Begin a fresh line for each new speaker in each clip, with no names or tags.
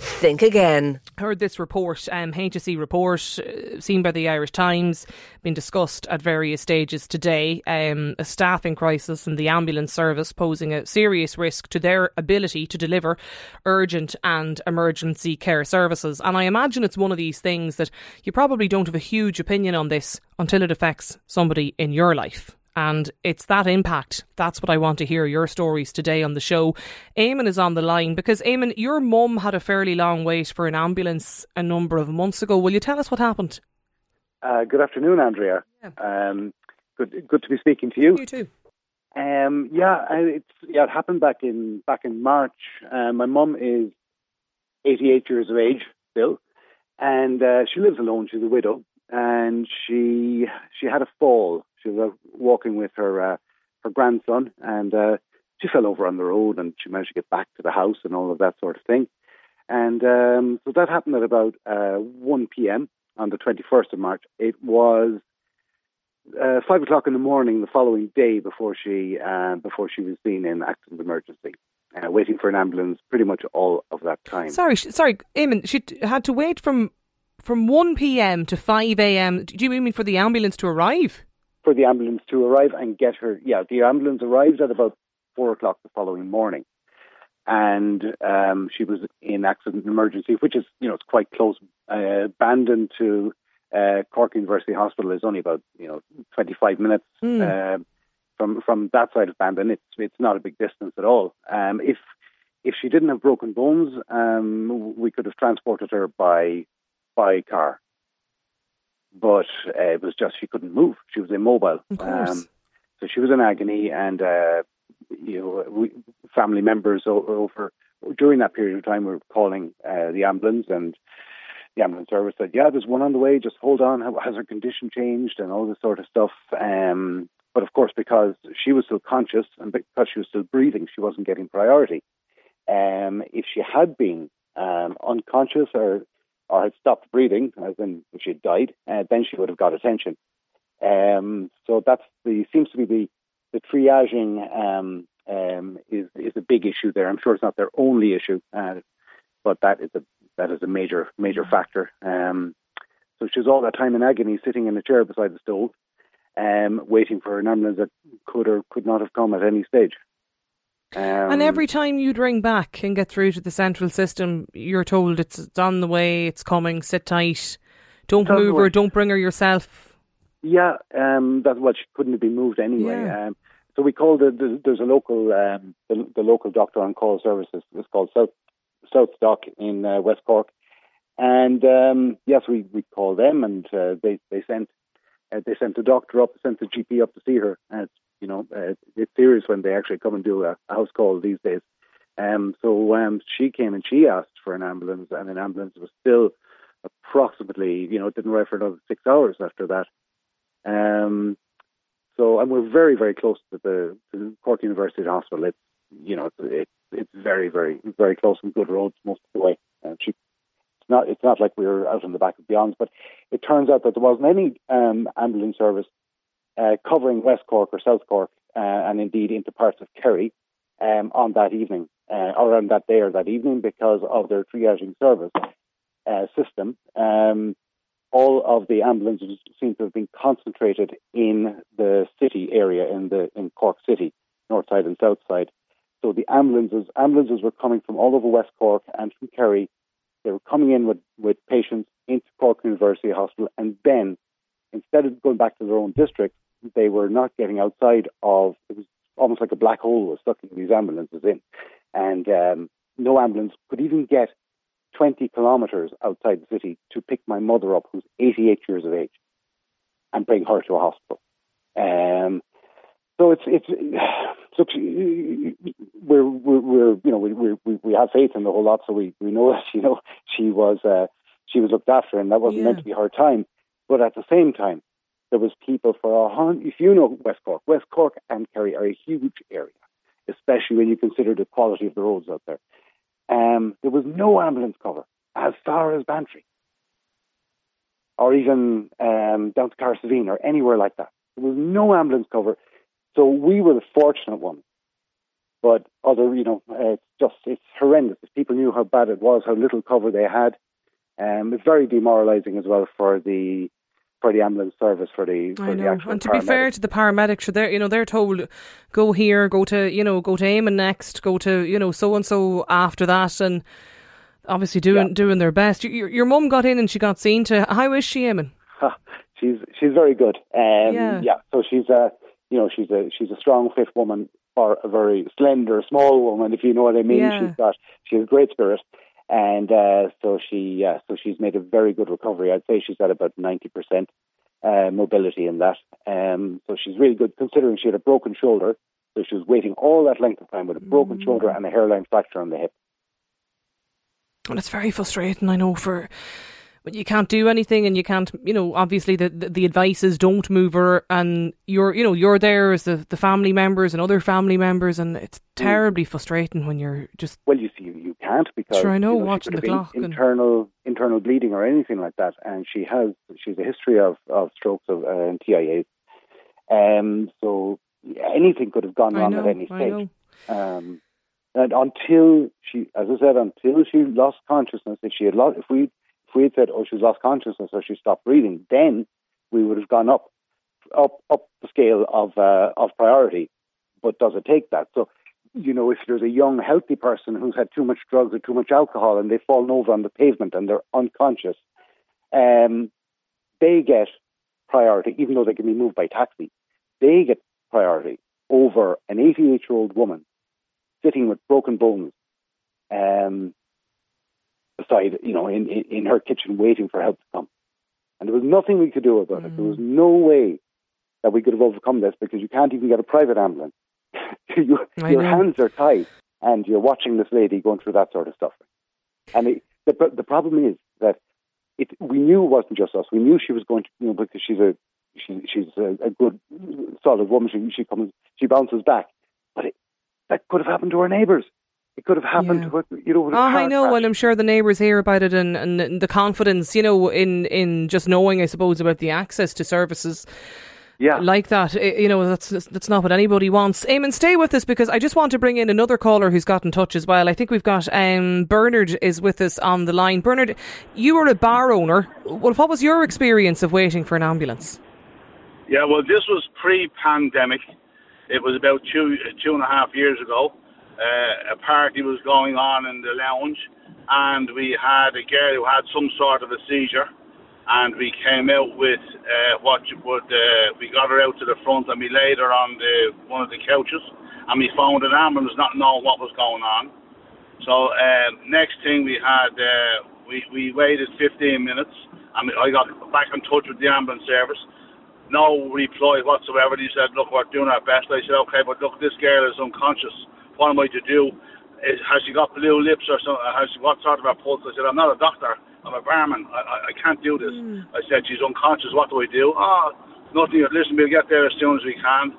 Think again.
Heard this report, um, HSE report, uh, seen by the Irish Times, been discussed at various stages today. Um, a staffing crisis in the ambulance service posing a serious risk to their ability to deliver urgent and emergency care services. And I imagine it's one of these things that you probably don't have a huge opinion on this until it affects somebody in your life. And it's that impact. That's what I want to hear your stories today on the show. Eamon is on the line because, Eamon, your mum had a fairly long wait for an ambulance a number of months ago. Will you tell us what happened?
Uh, good afternoon, Andrea. Yeah. Um, good, good to be speaking to you.
You too.
Um, yeah, it's yeah, it happened back in back in March. Uh, my mum is 88 years of age still, and uh, she lives alone. She's a widow, and she she had a fall she was walking with her uh, her grandson, and uh, she fell over on the road, and she managed to get back to the house and all of that sort of thing. And um, so that happened at about uh, 1 p.m. on the 21st of March. It was uh, five o'clock in the morning the following day before she uh, before she was seen in accident emergency, uh, waiting for an ambulance pretty much all of that time.
Sorry, sorry, Eamon, she had to wait from from 1 p.m. to 5 a.m. Do you mean for the ambulance to arrive?
For the ambulance to arrive and get her. Yeah, the ambulance arrived at about four o'clock the following morning, and um, she was in accident emergency, which is you know it's quite close. Uh, Bandon to uh, Cork University Hospital is only about you know 25 minutes. Mm. Uh, from from that side of Bandon, it's it's not a big distance at all. Um, if if she didn't have broken bones, um, we could have transported her by by car but uh, it was just she couldn't move. She was immobile.
Um,
so she was in agony, and uh, you know, we, family members over during that period of time were calling uh, the ambulance, and the ambulance service said, "Yeah, there's one on the way. Just hold on. Has her condition changed?" and all this sort of stuff. Um, but of course, because she was still conscious and because she was still breathing, she wasn't getting priority. Um, if she had been um, unconscious or or had stopped breathing, as in if she had died, uh, then she would have got attention. Um, so that's the seems to be the the triaging um, um, is is a big issue there. I'm sure it's not their only issue, uh, but that is a that is a major major factor. Um, so she's all that time in agony, sitting in a chair beside the stove, um, waiting for an ambulance that could or could not have come at any stage.
Um, and every time you'd ring back and get through to the central system, you're told it's, it's on the way, it's coming, sit tight, don't move her, don't bring her yourself.
Yeah, um, that's what she couldn't have been moved anyway. Yeah. Um, so we called the, the there's a local um, the, the, local doctor on call services. It's called South South Doc in uh, West Cork, and um, yes, we we called them and uh, they they sent uh, they sent the doctor up, sent the GP up to see her. And it's you know, uh, it's serious when they actually come and do a, a house call these days. Um, so um, she came and she asked for an ambulance, and an ambulance was still approximately, you know, it didn't arrive for another six hours after that. Um, so, and we're very, very close to the, to the Cork University Hospital. It's, you know, it's, it's very, very, very close and good roads most of the way. And she, it's not, it's not like we were out in the back of Beyonds, but it turns out that there wasn't any um, ambulance service uh, covering West Cork or South Cork, uh, and indeed into parts of Kerry um, on that evening, uh, or on that day or that evening, because of their triaging service uh, system. Um, all of the ambulances seem to have been concentrated in the city area, in the in Cork City, north side and south side. So the ambulances ambulances were coming from all over West Cork and from Kerry. They were coming in with, with patients into Cork University Hospital, and then instead of going back to their own district, they were not getting outside of it was almost like a black hole was sucking these ambulances in, and um, no ambulance could even get 20 kilometres outside the city to pick my mother up, who's 88 years of age, and bring her to a hospital. Um, so it's it's look, we're we're, we're you know we, we we have faith in the whole lot, so we we know that you know she was uh, she was looked after, and that wasn't yeah. meant to be her time. But at the same time, there was people for a hundred. If you know West Cork, West Cork and Kerry are a huge area, especially when you consider the quality of the roads out there. Um, there was no ambulance cover as far as Bantry, or even um, down to Cahersiveen or anywhere like that. There was no ambulance cover. So we were the fortunate ones. But other, you know, uh, it's just, it's horrendous. If people knew how bad it was, how little cover they had, um, it's very demoralising as well for the for the ambulance service for the for
I know.
the actual
and to be fair to the paramedics, they're you know they're told go here, go to you know go to Eamon next, go to you know so and so after that, and obviously doing yeah. doing their best. Your, your mum got in and she got seen to. How is she, Eamon?
she's she's very good. Um, yeah. yeah. So she's a you know she's a she's a strong, fit woman or a very slender, small woman, if you know what I mean.
Yeah.
She's got she has great spirit and uh, so she uh, so she's made a very good recovery. I'd say she's at about ninety percent uh, mobility in that. Um, so she's really good considering she had a broken shoulder. So she was waiting all that length of time with a broken mm. shoulder and a hairline fracture on the hip.
And it's very frustrating, I know, for but you can't do anything and you can't you know obviously the, the, the advice is don't move her and you're you know you're there as the, the family members and other family members and it's mm. terribly frustrating when you're just
well you see you can't because
sure I know,
you know
watching the clock
internal and... internal bleeding or anything like that. And she has she's a history of, of strokes of uh, and TIAs um so anything could have gone wrong
know,
at any stage. Um and until she, as I said, until she lost consciousness, if she had lost, if we if we had said, "Oh, she's lost consciousness or she stopped breathing," then we would have gone up, up, up the scale of uh, of priority. But does it take that? So, you know, if there's a young, healthy person who's had too much drugs or too much alcohol and they've fallen over on the pavement and they're unconscious, um, they get priority, even though they can be moved by taxi. They get priority over an 88 year old woman sitting with broken bones. Um, beside, you know, in, in her kitchen waiting for help to come. And there was nothing we could do about mm. it. There was mm. no way that we could have overcome this because you can't even get a private ambulance. you, your know. hands are tied and you're watching this lady going through that sort of stuff. And it, the, the problem is that it, we knew it wasn't just us. We knew she was going to, you know, because she's a she, she's a, a good, solid woman. She, she comes, she bounces back. But it, that could have happened to our neighbours. It could have happened, yeah. you know.
Oh, I know, crash. and I'm sure the neighbours hear about it, and, and the confidence, you know, in in just knowing, I suppose, about the access to services.
Yeah.
like that. You know, that's that's not what anybody wants. Eamon, stay with us because I just want to bring in another caller who's got in touch as well. I think we've got um, Bernard is with us on the line. Bernard, you were a bar owner. Well, what was your experience of waiting for an ambulance?
Yeah, well, this was pre-pandemic. It was about two two and a half years ago uh, a party was going on in the lounge, and we had a girl who had some sort of a seizure, and we came out with uh, what would uh, we got her out to the front and we laid her on the one of the couches, and we found an ambulance not knowing what was going on. So um, next thing we had uh, we we waited 15 minutes, and I got back in touch with the ambulance service no reply whatsoever. He said, look, we're doing our best. I said, okay, but look, this girl is unconscious what am I to do? Is, has she got blue lips or something? Has she, what sort of a pulse? I said, I'm not a doctor. I'm a barman. I, I, I can't do this. Mm. I said, she's unconscious. What do I do? Oh, nothing. Listen, we'll get there as soon as we can.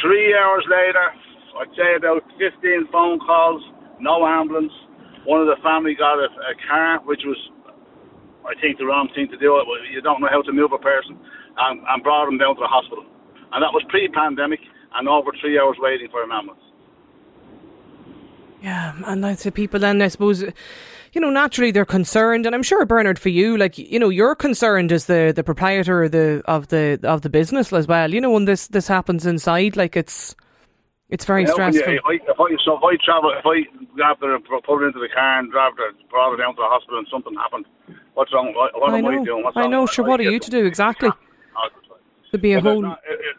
Three hours later, I'd say about 15 phone calls, no ambulance. One of the family got a, a car, which was, I think, the wrong thing to do. It you don't know how to move a person, and, and brought them down to the hospital. And that was pre-pandemic, and over three hours waiting for an ambulance.
Yeah, and that's the people then, I suppose, you know, naturally they're concerned, and I'm sure Bernard, for you, like you know, you're concerned as the, the proprietor of the of the of the business as well. You know, when this this happens inside, like it's it's very yeah, stressful.
if, I, if, I, so if I travel, if I grabbed her, put her into the car and drive her, brought her down to the hospital, and something happened, what's wrong? What, what
I
am
know,
I doing? What's
I know. Sure, what are you to do exactly? To be a whole.
Not, it, it,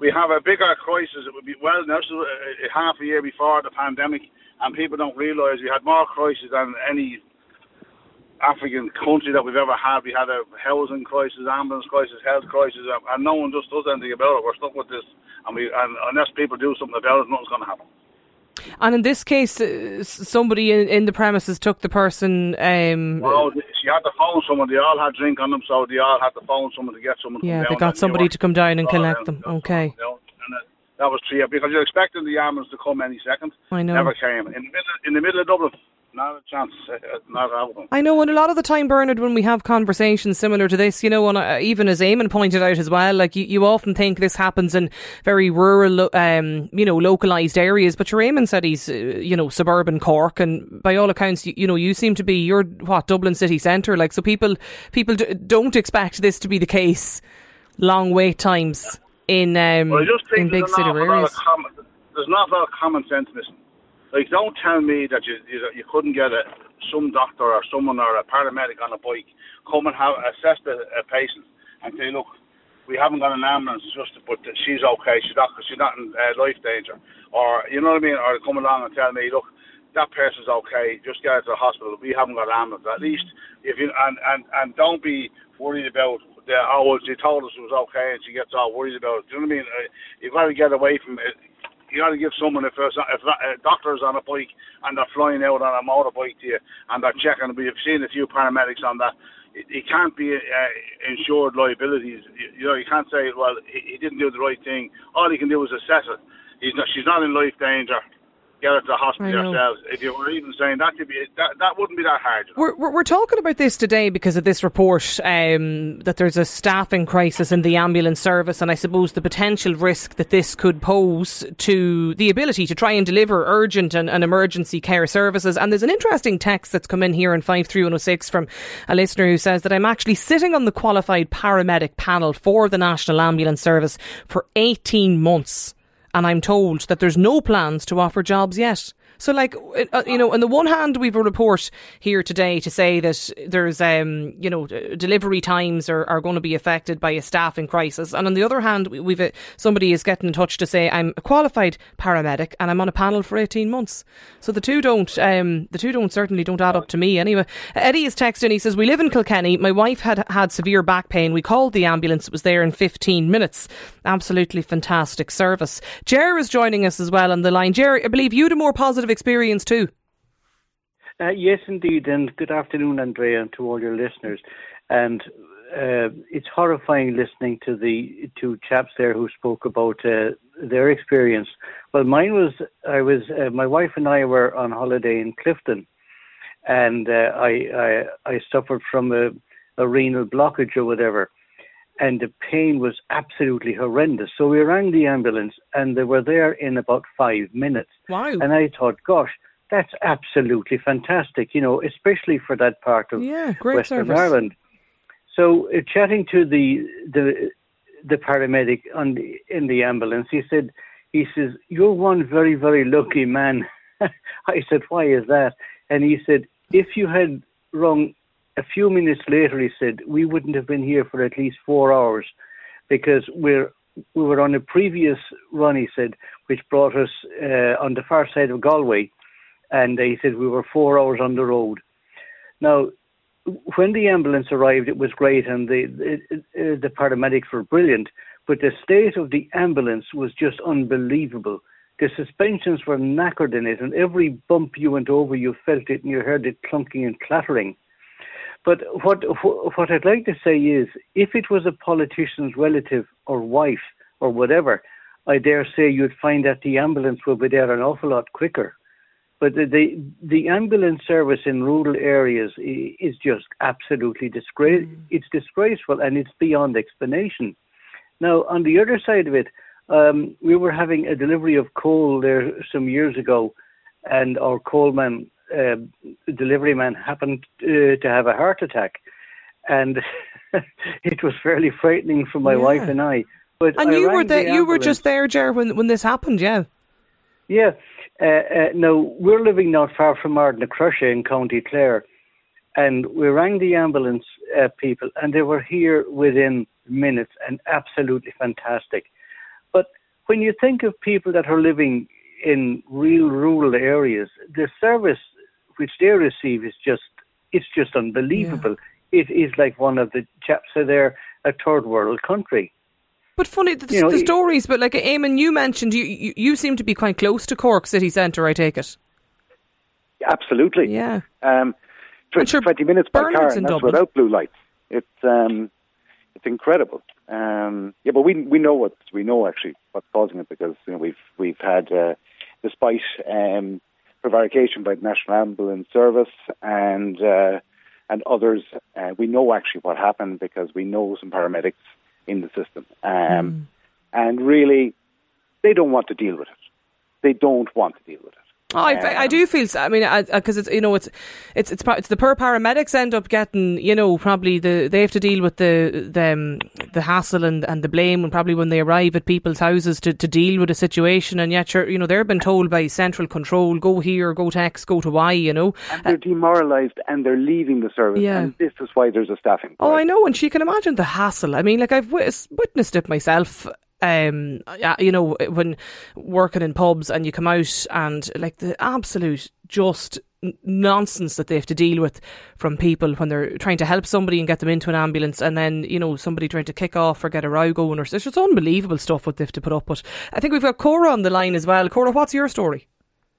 we have a bigger crisis. It would be well, now, so, uh, half a year before the pandemic and people don't realise we had more crises than any African country that we've ever had. We had a housing crisis, ambulance crisis, health crisis, and no one just does anything about it. We're stuck with this, and we and unless people do something about it, nothing's going to happen.
And in this case, uh, somebody in, in, the premises took the person. Um,
well, she had to phone someone. They all had drink on them, so they all had to phone someone to get someone.
Yeah, they got somebody to come down and collect them. Okay.
That was three because you're expecting the ambulance to come any second.
I know.
Never came. In the middle, in the middle of Dublin, not a chance. Uh, not.
I know, and a lot of the time, Bernard, when we have conversations similar to this, you know, and uh, even as Eamon pointed out as well, like you, you often think this happens in very rural, um, you know, localised areas. But your Eamon said he's, uh, you know, suburban Cork, and by all accounts, you, you know, you seem to be you're what Dublin city centre. Like, so people people d- don't expect this to be the case. Long wait times in um,
well,
in big city areas.
There's not a lot of common sense missing. Like, don't tell me that you you, you couldn't get a, some doctor or someone or a paramedic on a bike come and have assess the a patient and say, look, we haven't got an ambulance, just but she's okay, she's not she's not in uh, life danger, or you know what I mean, or come along and tell me, look, that person's okay, just get her to the hospital. We haven't got an ambulance. At least if you and and and don't be worried about the oh, well, she told us it was okay, and she gets all worried about it. Do you know what I mean? Uh, you've got to get away from you got to give someone if a, if a doctor's on a bike and they're flying out on a motorbike to you and they're checking. We've seen a few paramedics on that. It, it can't be uh, insured liabilities. You, you know, you can't say, well, he, he didn't do the right thing. All he can do is assess it. He's not, she's not in life danger get her to the hospital yourselves. If you were even saying that could be that, that wouldn't be that hard. You
know? we're, we're, talking about this today because of this report um, that there's a staffing crisis in the ambulance service, and I suppose the potential risk that this could pose to the ability to try and deliver urgent and, and emergency care services. And there's an interesting text that's come in here in five three one zero oh six from a listener who says that I'm actually sitting on the qualified paramedic panel for the National Ambulance Service for 18 months and I'm told that there's no plans to offer jobs yet. So, like, uh, you know, on the one hand, we've a report here today to say that there's, um, you know, delivery times are, are going to be affected by a staffing crisis. And on the other hand, we've a, somebody is getting in touch to say, I'm a qualified paramedic and I'm on a panel for 18 months. So the two don't, um, the two don't certainly don't add up to me anyway. Eddie is texting, he says, We live in Kilkenny. My wife had had severe back pain. We called the ambulance. It was there in 15 minutes. Absolutely fantastic service. Jer is joining us as well on the line. Jer, I believe you had a more positive of experience too.
Uh, yes, indeed, and good afternoon, Andrea, and to all your listeners. And uh, it's horrifying listening to the two chaps there who spoke about uh, their experience. Well, mine was I was uh, my wife and I were on holiday in Clifden, and uh, I, I I suffered from a, a renal blockage or whatever, and the pain was absolutely horrendous. So we rang the ambulance, and they were there in about five minutes.
Wow!
And I thought, gosh, that's absolutely fantastic. You know, especially for that part of
yeah,
Western
service.
Ireland. So, uh, chatting to the the the paramedic on the, in the ambulance, he said, he says, "You're one very very lucky man." I said, "Why is that?" And he said, "If you had rung a few minutes later, he said, we wouldn't have been here for at least four hours because we're we were on a previous run, he said, which brought us uh, on the far side of Galway, and he said we were four hours on the road. Now, when the ambulance arrived, it was great, and the the, the paramedics were brilliant, but the state of the ambulance was just unbelievable. The suspensions were knackered in it, and every bump you went over, you felt it, and you heard it clunking and clattering. But what what I'd like to say is, if it was a politician's relative or wife or whatever, I dare say you'd find that the ambulance would be there an awful lot quicker. But the the, the ambulance service in rural areas is just absolutely disgrace. Mm. It's disgraceful and it's beyond explanation. Now, on the other side of it, um, we were having a delivery of coal there some years ago, and our coalman uh, delivery man happened uh, to have a heart attack, and it was fairly frightening for my yeah. wife and I.
But and I you were there. You were just there, Jer, when when this happened. Yeah.
Yeah. Uh, uh, now we're living not far from Ardnacrusha in County Clare, and we rang the ambulance uh, people, and they were here within minutes, and absolutely fantastic. But when you think of people that are living in real rural areas, the service which they receive is just it's just unbelievable. Yeah. It is like one of the chaps are there, a third world country.
But funny the, you know, the stories. But like Eamon, you mentioned you, you, you seem to be quite close to Cork city centre. I take it.
Absolutely.
Yeah.
Um, 20, sure 20 minutes by car, and that's Dublin. without blue lights. It's um, it's incredible. Um, yeah, but we we know what we know actually what's causing it because you know we've we've had uh, despite um, prevarication by the National Ambulance Service and uh, and others. Uh, we know actually what happened because we know some paramedics in the system, um, mm. and really, they don't want to deal with it. They don't want to deal with it.
Oh, I, I do feel. I mean, because it's you know it's it's it's it's the poor paramedics end up getting you know probably the they have to deal with the the um, the hassle and, and the blame and probably when they arrive at people's houses to, to deal with a situation and yet you know they're been told by central control go here go to X go to Y you know
and they're demoralised and they're leaving the service yeah. and this is why there's a staffing.
Oh, I know, and she can imagine the hassle. I mean, like I've witnessed it myself um, you know, when working in pubs and you come out and like the absolute just nonsense that they have to deal with from people when they're trying to help somebody and get them into an ambulance and then you know somebody trying to kick off or get a row going or it's just unbelievable stuff what they have to put up with. I think we've got Cora on the line as well. Cora what's your story?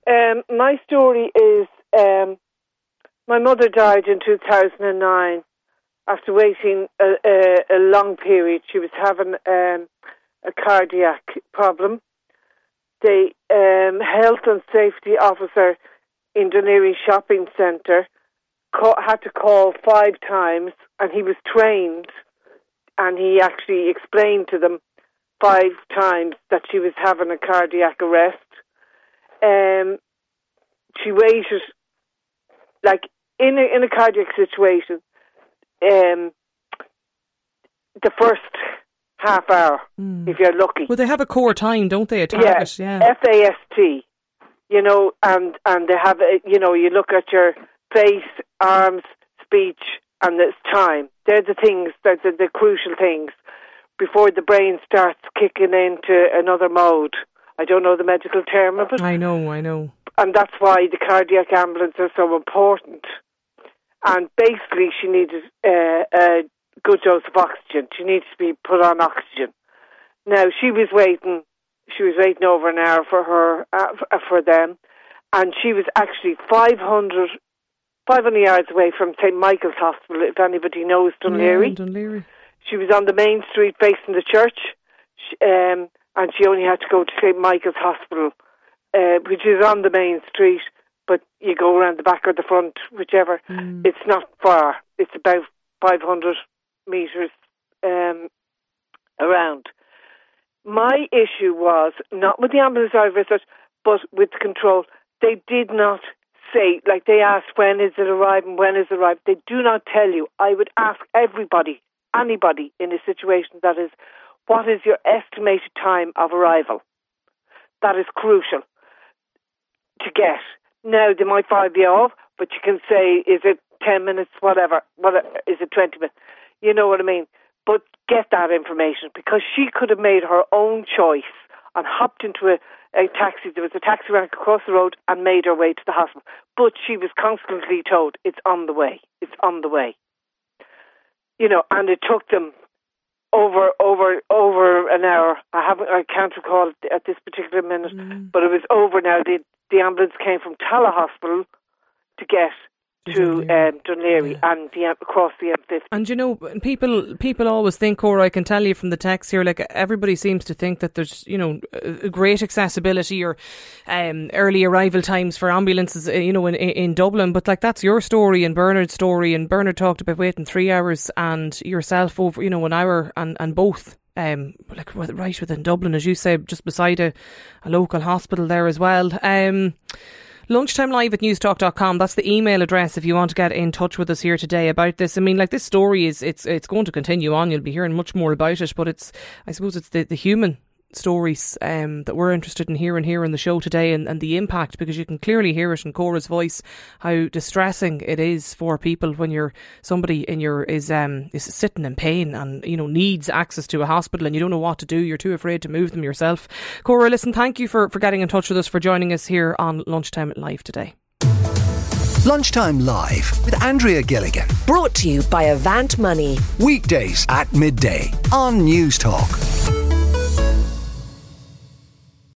Um, my story is um, my mother died in 2009 after waiting a, a, a long period she was having um, a cardiac problem. The um, health and safety officer in Laoghaire shopping centre had to call five times, and he was trained, and he actually explained to them five times that she was having a cardiac arrest. Um, she waited, like in a, in a cardiac situation. Um, the first half hour mm. if you're lucky.
Well, they have a core time, don't they? A target,
yeah. yeah. FAST, you know, and and they have, a, you know, you look at your face, arms, speech, and it's time. They're the things, they're the, the crucial things before the brain starts kicking into another mode. I don't know the medical term of it.
I know, I know.
And that's why the cardiac ambulance are so important. And basically, she needed uh, a good dose of oxygen. She needs to be put on oxygen. Now she was waiting. She was waiting over an hour for her uh, for them, and she was actually 500, 500 yards away from St Michael's Hospital. If anybody knows Laoghaire,
yeah, Laoghaire.
She was on the main street facing the church, um, and she only had to go to St Michael's Hospital, uh, which is on the main street. But you go around the back or the front, whichever. Mm. It's not far. It's about 500 meters um, around. My issue was not with the ambulance visit, but with the control. They did not say, like they asked, when is it arriving, when is it arriving. They do not tell you. I would ask everybody, anybody in a situation that is, what is your estimated time of arrival? That is crucial to get. Now, they might find you off, but you can say, is it 10 minutes, whatever, what, is it 20 minutes? You know what I mean? But get that information because she could have made her own choice and hopped into a, a taxi. There was a taxi rank across the road and made her way to the hospital. But she was constantly told, it's on the way. It's on the way. You know, and it took them over over over an hour. I haven't I can't recall at this particular minute, mm. but it was over now. The the ambulance came from Tallaght Hospital to get to um, Laoghaire yeah. and the, across the M50.
And you know, people people always think, or I can tell you from the text here, like everybody seems to think that there's you know great accessibility or um, early arrival times for ambulances, uh, you know, in, in Dublin. But like that's your story and Bernard's story, and Bernard talked about waiting three hours, and yourself over you know an hour, and and both um, like right within Dublin, as you say, just beside a, a local hospital there as well. Um, Lunchtime live at newstalk.com. That's the email address if you want to get in touch with us here today about this. I mean, like this story is, it's, it's going to continue on. You'll be hearing much more about it, but it's, I suppose it's the, the human stories um, that we're interested in hearing here in the show today and, and the impact because you can clearly hear it in Cora's voice how distressing it is for people when you're somebody in your is um is sitting in pain and you know needs access to a hospital and you don't know what to do. You're too afraid to move them yourself. Cora listen thank you for, for getting in touch with us for joining us here on Lunchtime Live today.
Lunchtime Live with Andrea Gilligan.
Brought to you by Avant Money.
Weekdays at midday on Newstalk